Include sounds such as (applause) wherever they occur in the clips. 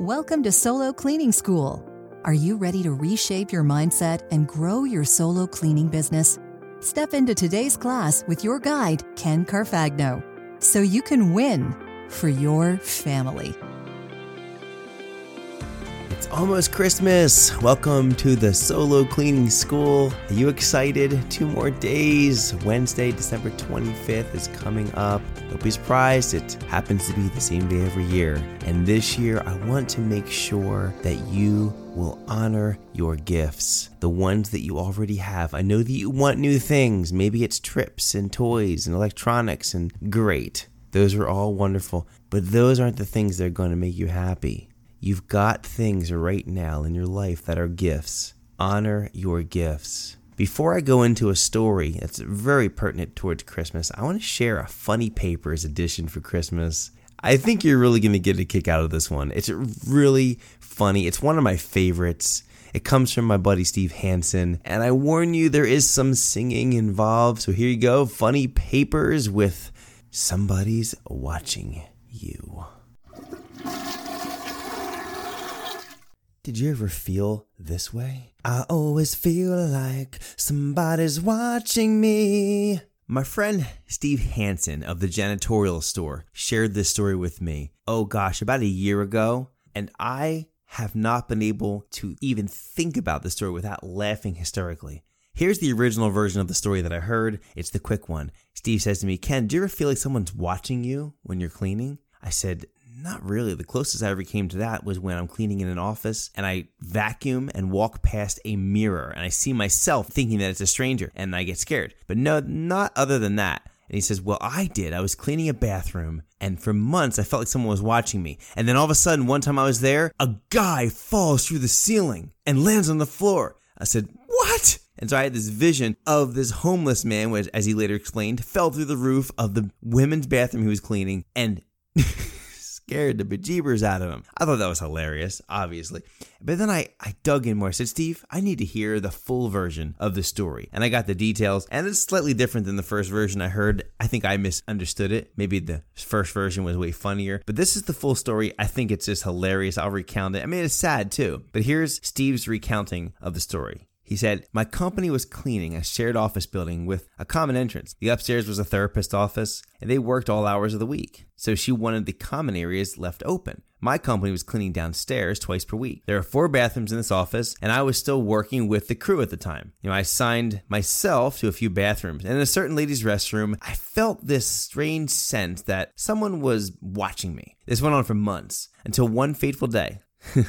Welcome to Solo Cleaning School. Are you ready to reshape your mindset and grow your solo cleaning business? Step into today's class with your guide, Ken Carfagno, so you can win for your family. Almost Christmas. Welcome to the Solo Cleaning School. Are you excited? Two more days. Wednesday, December 25th is coming up. Don't be surprised, it happens to be the same day every year. And this year, I want to make sure that you will honor your gifts, the ones that you already have. I know that you want new things. Maybe it's trips and toys and electronics, and great. Those are all wonderful, but those aren't the things that are going to make you happy. You've got things right now in your life that are gifts. Honor your gifts. Before I go into a story that's very pertinent towards Christmas, I want to share a funny papers edition for Christmas. I think you're really going to get a kick out of this one. It's really funny. It's one of my favorites. It comes from my buddy Steve Hansen, and I warn you, there is some singing involved. So here you go funny papers with somebody's watching you. Did you ever feel this way? I always feel like somebody's watching me. My friend Steve Hansen of the janitorial store shared this story with me, oh gosh, about a year ago, and I have not been able to even think about the story without laughing hysterically. Here's the original version of the story that I heard. It's the quick one. Steve says to me, Ken, do you ever feel like someone's watching you when you're cleaning? I said, not really. The closest I ever came to that was when I'm cleaning in an office and I vacuum and walk past a mirror and I see myself thinking that it's a stranger and I get scared. But no, not other than that. And he says, Well, I did. I was cleaning a bathroom, and for months I felt like someone was watching me. And then all of a sudden, one time I was there, a guy falls through the ceiling and lands on the floor. I said, What? And so I had this vision of this homeless man, which, as he later explained, fell through the roof of the women's bathroom he was cleaning and (laughs) scared the bejeebers out of him. I thought that was hilarious, obviously. But then I, I dug in more. I said, Steve, I need to hear the full version of the story. And I got the details, and it's slightly different than the first version I heard. I think I misunderstood it. Maybe the first version was way funnier. But this is the full story. I think it's just hilarious. I'll recount it. I mean, it's sad too. But here's Steve's recounting of the story. He said, My company was cleaning a shared office building with a common entrance. The upstairs was a therapist office, and they worked all hours of the week. So she wanted the common areas left open. My company was cleaning downstairs twice per week. There are four bathrooms in this office, and I was still working with the crew at the time. You know, I signed myself to a few bathrooms, and in a certain lady's restroom, I felt this strange sense that someone was watching me. This went on for months until one fateful day.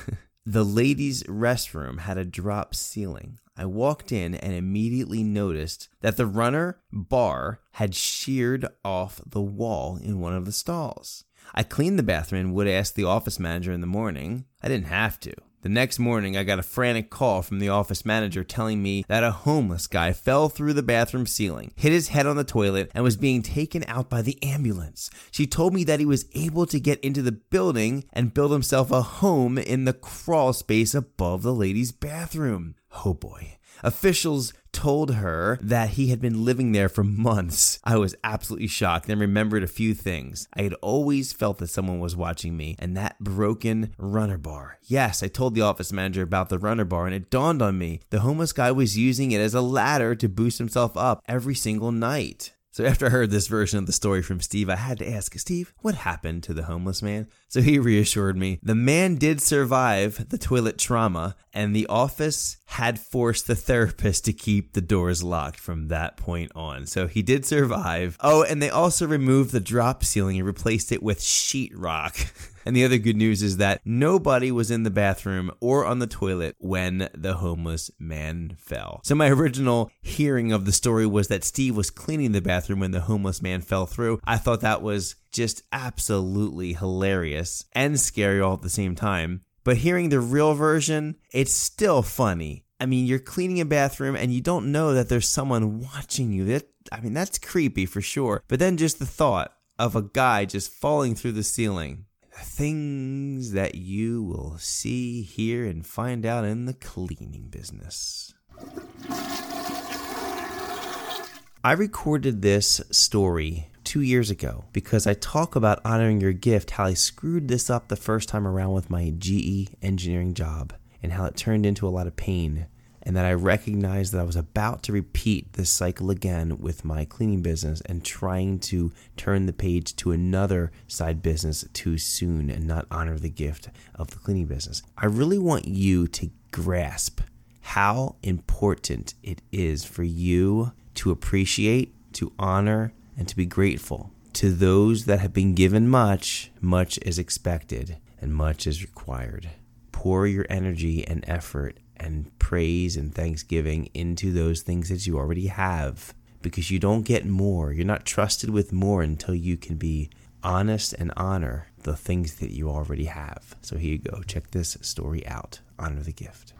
(laughs) the ladies' restroom had a drop ceiling. I walked in and immediately noticed that the runner bar had sheared off the wall in one of the stalls. I cleaned the bathroom and would ask the office manager in the morning. I didn't have to. The next morning, I got a frantic call from the office manager telling me that a homeless guy fell through the bathroom ceiling, hit his head on the toilet, and was being taken out by the ambulance. She told me that he was able to get into the building and build himself a home in the crawl space above the ladies' bathroom. Oh boy. Officials told her that he had been living there for months. (laughs) I was absolutely shocked and remembered a few things. I had always felt that someone was watching me and that broken runner bar. Yes, I told the office manager about the runner bar and it dawned on me the homeless guy was using it as a ladder to boost himself up every single night. So after I heard this version of the story from Steve, I had to ask, Steve, what happened to the homeless man? So he reassured me the man did survive the toilet trauma, and the office had forced the therapist to keep the doors locked from that point on. So he did survive. Oh, and they also removed the drop ceiling and replaced it with sheetrock. (laughs) And the other good news is that nobody was in the bathroom or on the toilet when the homeless man fell. So my original hearing of the story was that Steve was cleaning the bathroom when the homeless man fell through. I thought that was just absolutely hilarious and scary all at the same time. But hearing the real version, it's still funny. I mean, you're cleaning a bathroom and you don't know that there's someone watching you. That I mean, that's creepy for sure. But then just the thought of a guy just falling through the ceiling things that you will see, hear, and find out in the cleaning business. I recorded this story two years ago because I talk about honoring your gift, how I screwed this up the first time around with my GE engineering job and how it turned into a lot of pain and that I recognized that I was about to repeat this cycle again with my cleaning business and trying to turn the page to another side business too soon and not honor the gift of the cleaning business. I really want you to grasp how important it is for you to appreciate, to honor, and to be grateful. To those that have been given much, much is expected and much is required. Pour your energy and effort and praise and thanksgiving into those things that you already have because you don't get more. You're not trusted with more until you can be honest and honor the things that you already have. So here you go. Check this story out. Honor the gift.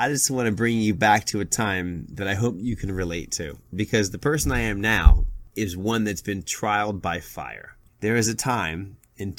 I just want to bring you back to a time that I hope you can relate to because the person I am now is one that's been trialed by fire. There is a time in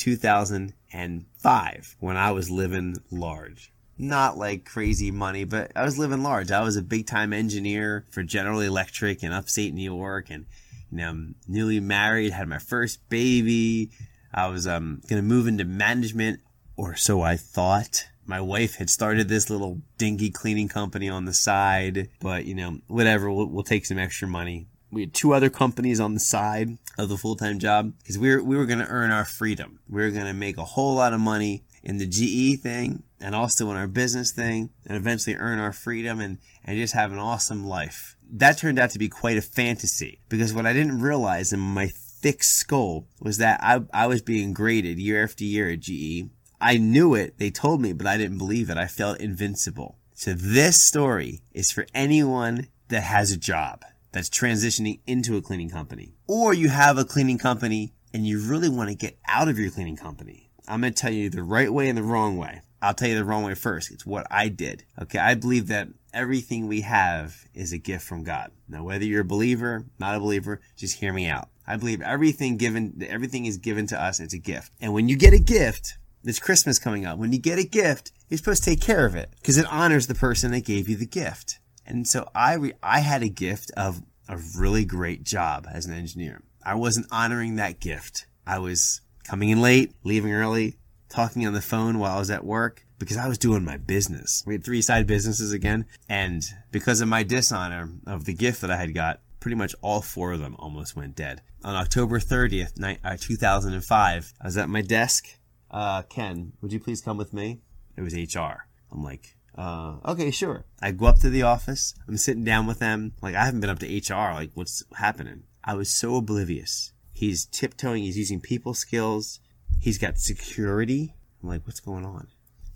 2005 when I was living large. Not like crazy money, but I was living large. I was a big time engineer for General Electric in upstate New York and you know, I'm newly married, had my first baby. I was um, going to move into management, or so I thought. My wife had started this little dingy cleaning company on the side, but you know, whatever, we'll, we'll take some extra money. We had two other companies on the side of the full time job because we were, we were going to earn our freedom. We were going to make a whole lot of money in the GE thing and also in our business thing and eventually earn our freedom and, and just have an awesome life. That turned out to be quite a fantasy because what I didn't realize in my thick skull was that I, I was being graded year after year at GE I knew it. They told me, but I didn't believe it. I felt invincible. So this story is for anyone that has a job that's transitioning into a cleaning company or you have a cleaning company and you really want to get out of your cleaning company. I'm going to tell you the right way and the wrong way. I'll tell you the wrong way first. It's what I did. Okay. I believe that everything we have is a gift from God. Now, whether you're a believer, not a believer, just hear me out. I believe everything given, everything is given to us. It's a gift. And when you get a gift, it's Christmas coming up. When you get a gift, you're supposed to take care of it because it honors the person that gave you the gift. And so I, re- I had a gift of a really great job as an engineer. I wasn't honoring that gift. I was coming in late, leaving early, talking on the phone while I was at work because I was doing my business. We had three side businesses again. And because of my dishonor of the gift that I had got, pretty much all four of them almost went dead. On October 30th, uh, 2005, I was at my desk uh, Ken, would you please come with me? It was HR. I'm like, uh, okay, sure. I go up to the office. I'm sitting down with them. Like, I haven't been up to HR. Like, what's happening? I was so oblivious. He's tiptoeing. He's using people skills. He's got security. I'm like, what's going on?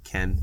Ken,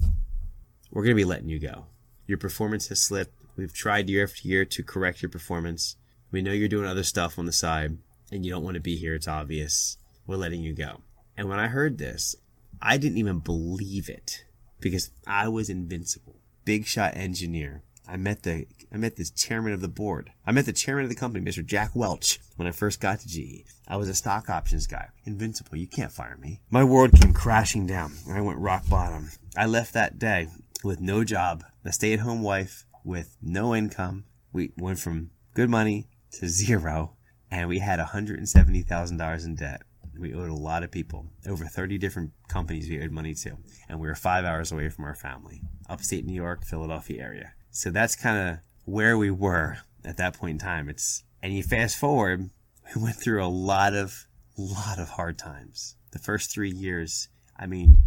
we're going to be letting you go. Your performance has slipped. We've tried year after year to correct your performance. We know you're doing other stuff on the side and you don't want to be here. It's obvious. We're letting you go. And when I heard this, I didn't even believe it because I was invincible. Big shot engineer. I met the I met this chairman of the board. I met the chairman of the company, Mr. Jack Welch, when I first got to GE. I was a stock options guy. Invincible. You can't fire me. My world came crashing down. And I went rock bottom. I left that day with no job, a stay-at-home wife with no income. We went from good money to zero, and we had $170,000 in debt. We owed a lot of people, over 30 different companies we owed money to, and we were five hours away from our family, upstate New York, Philadelphia area. So that's kind of where we were at that point in time. It's and you fast forward, we went through a lot of lot of hard times. The first three years, I mean,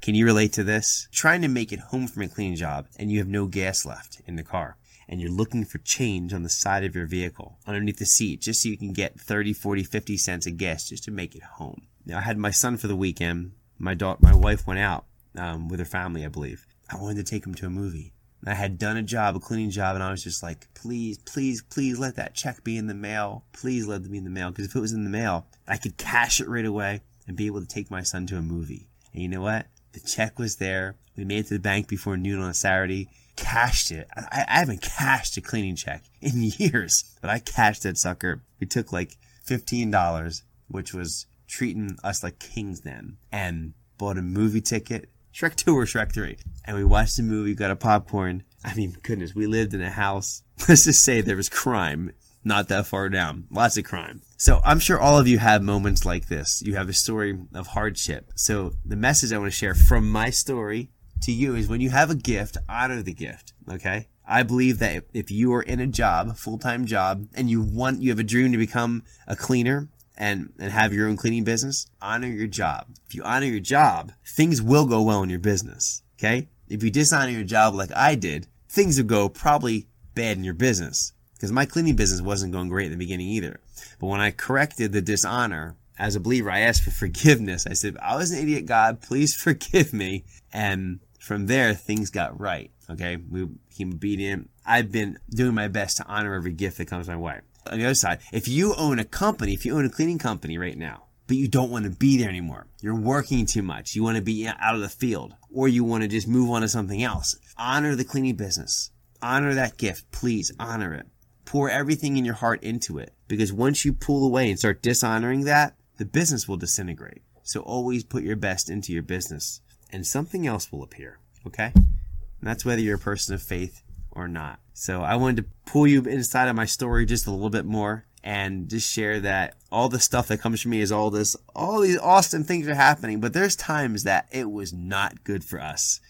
can you relate to this? Trying to make it home from a cleaning job and you have no gas left in the car and you're looking for change on the side of your vehicle underneath the seat just so you can get 30, 40, 50 cents a guess just to make it home. Now, I had my son for the weekend. My daughter, my wife went out um, with her family, I believe. I wanted to take him to a movie. And I had done a job, a cleaning job, and I was just like, please, please, please let that check be in the mail. Please let it be in the mail. Because if it was in the mail, I could cash it right away and be able to take my son to a movie. And you know what? The check was there. We made it to the bank before noon on a Saturday cashed it. I, I haven't cashed a cleaning check in (laughs) years, but I cashed that sucker. We took like $15, which was treating us like kings then, and bought a movie ticket, Shrek 2 or Shrek 3. And we watched the movie, got a popcorn. I mean, goodness, we lived in a house. (laughs) Let's just say there was crime not that far down. Lots of crime. So I'm sure all of you have moments like this. You have a story of hardship. So the message I want to share from my story to you is when you have a gift, honor the gift. Okay. I believe that if you are in a job, full time job, and you want, you have a dream to become a cleaner and, and have your own cleaning business, honor your job. If you honor your job, things will go well in your business. Okay. If you dishonor your job like I did, things will go probably bad in your business. Because my cleaning business wasn't going great in the beginning either. But when I corrected the dishonor, as a believer, I asked for forgiveness. I said, I was an idiot, God, please forgive me. And from there, things got right. Okay. We became obedient. I've been doing my best to honor every gift that comes my way. On the other side, if you own a company, if you own a cleaning company right now, but you don't want to be there anymore. You're working too much. You want to be out of the field or you want to just move on to something else. Honor the cleaning business. Honor that gift. Please honor it. Pour everything in your heart into it because once you pull away and start dishonoring that, the business will disintegrate. So always put your best into your business and something else will appear. Okay. And that's whether you're a person of faith or not. So I wanted to pull you inside of my story just a little bit more and just share that all the stuff that comes from me is all this, all these awesome things are happening, but there's times that it was not good for us.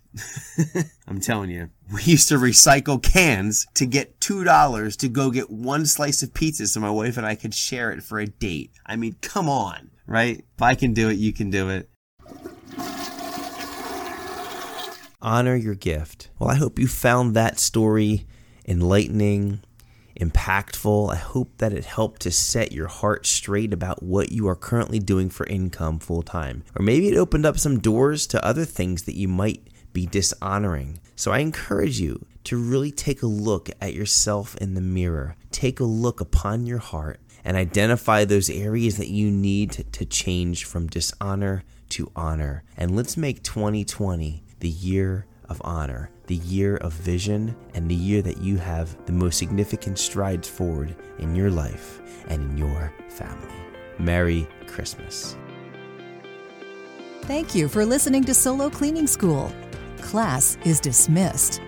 (laughs) I'm telling you, we used to recycle cans to get $2 to go get one slice of pizza so my wife and I could share it for a date. I mean, come on, right? If I can do it, you can do it. Honor your gift. Well, I hope you found that story enlightening, impactful. I hope that it helped to set your heart straight about what you are currently doing for income full time. Or maybe it opened up some doors to other things that you might be dishonoring. So I encourage you to really take a look at yourself in the mirror. Take a look upon your heart and identify those areas that you need to change from dishonor to honor. And let's make 2020 the year of honor, the year of vision, and the year that you have the most significant strides forward in your life and in your family. Merry Christmas. Thank you for listening to Solo Cleaning School. Class is dismissed.